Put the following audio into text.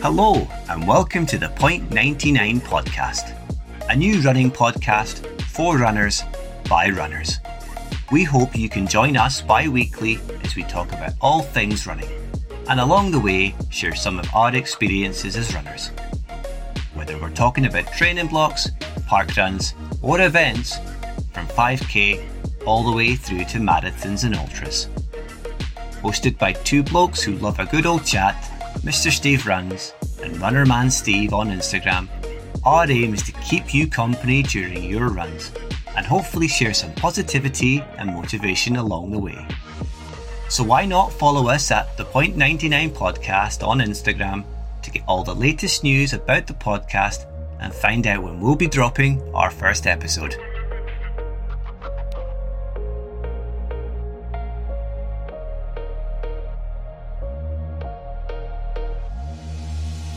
Hello, and welcome to the Point 99 podcast, a new running podcast for runners by runners. We hope you can join us bi weekly as we talk about all things running, and along the way, share some of our experiences as runners. Whether we're talking about training blocks, park runs, or events, from 5k all the way through to marathons and ultras. Hosted by two blokes who love a good old chat Mr. Steve Runs, and Runner Man Steve on Instagram, our aim is to keep you company during your runs and hopefully share some positivity and motivation along the way. So why not follow us at the Point 99 podcast on Instagram to get all the latest news about the podcast and find out when we'll be dropping our first episode.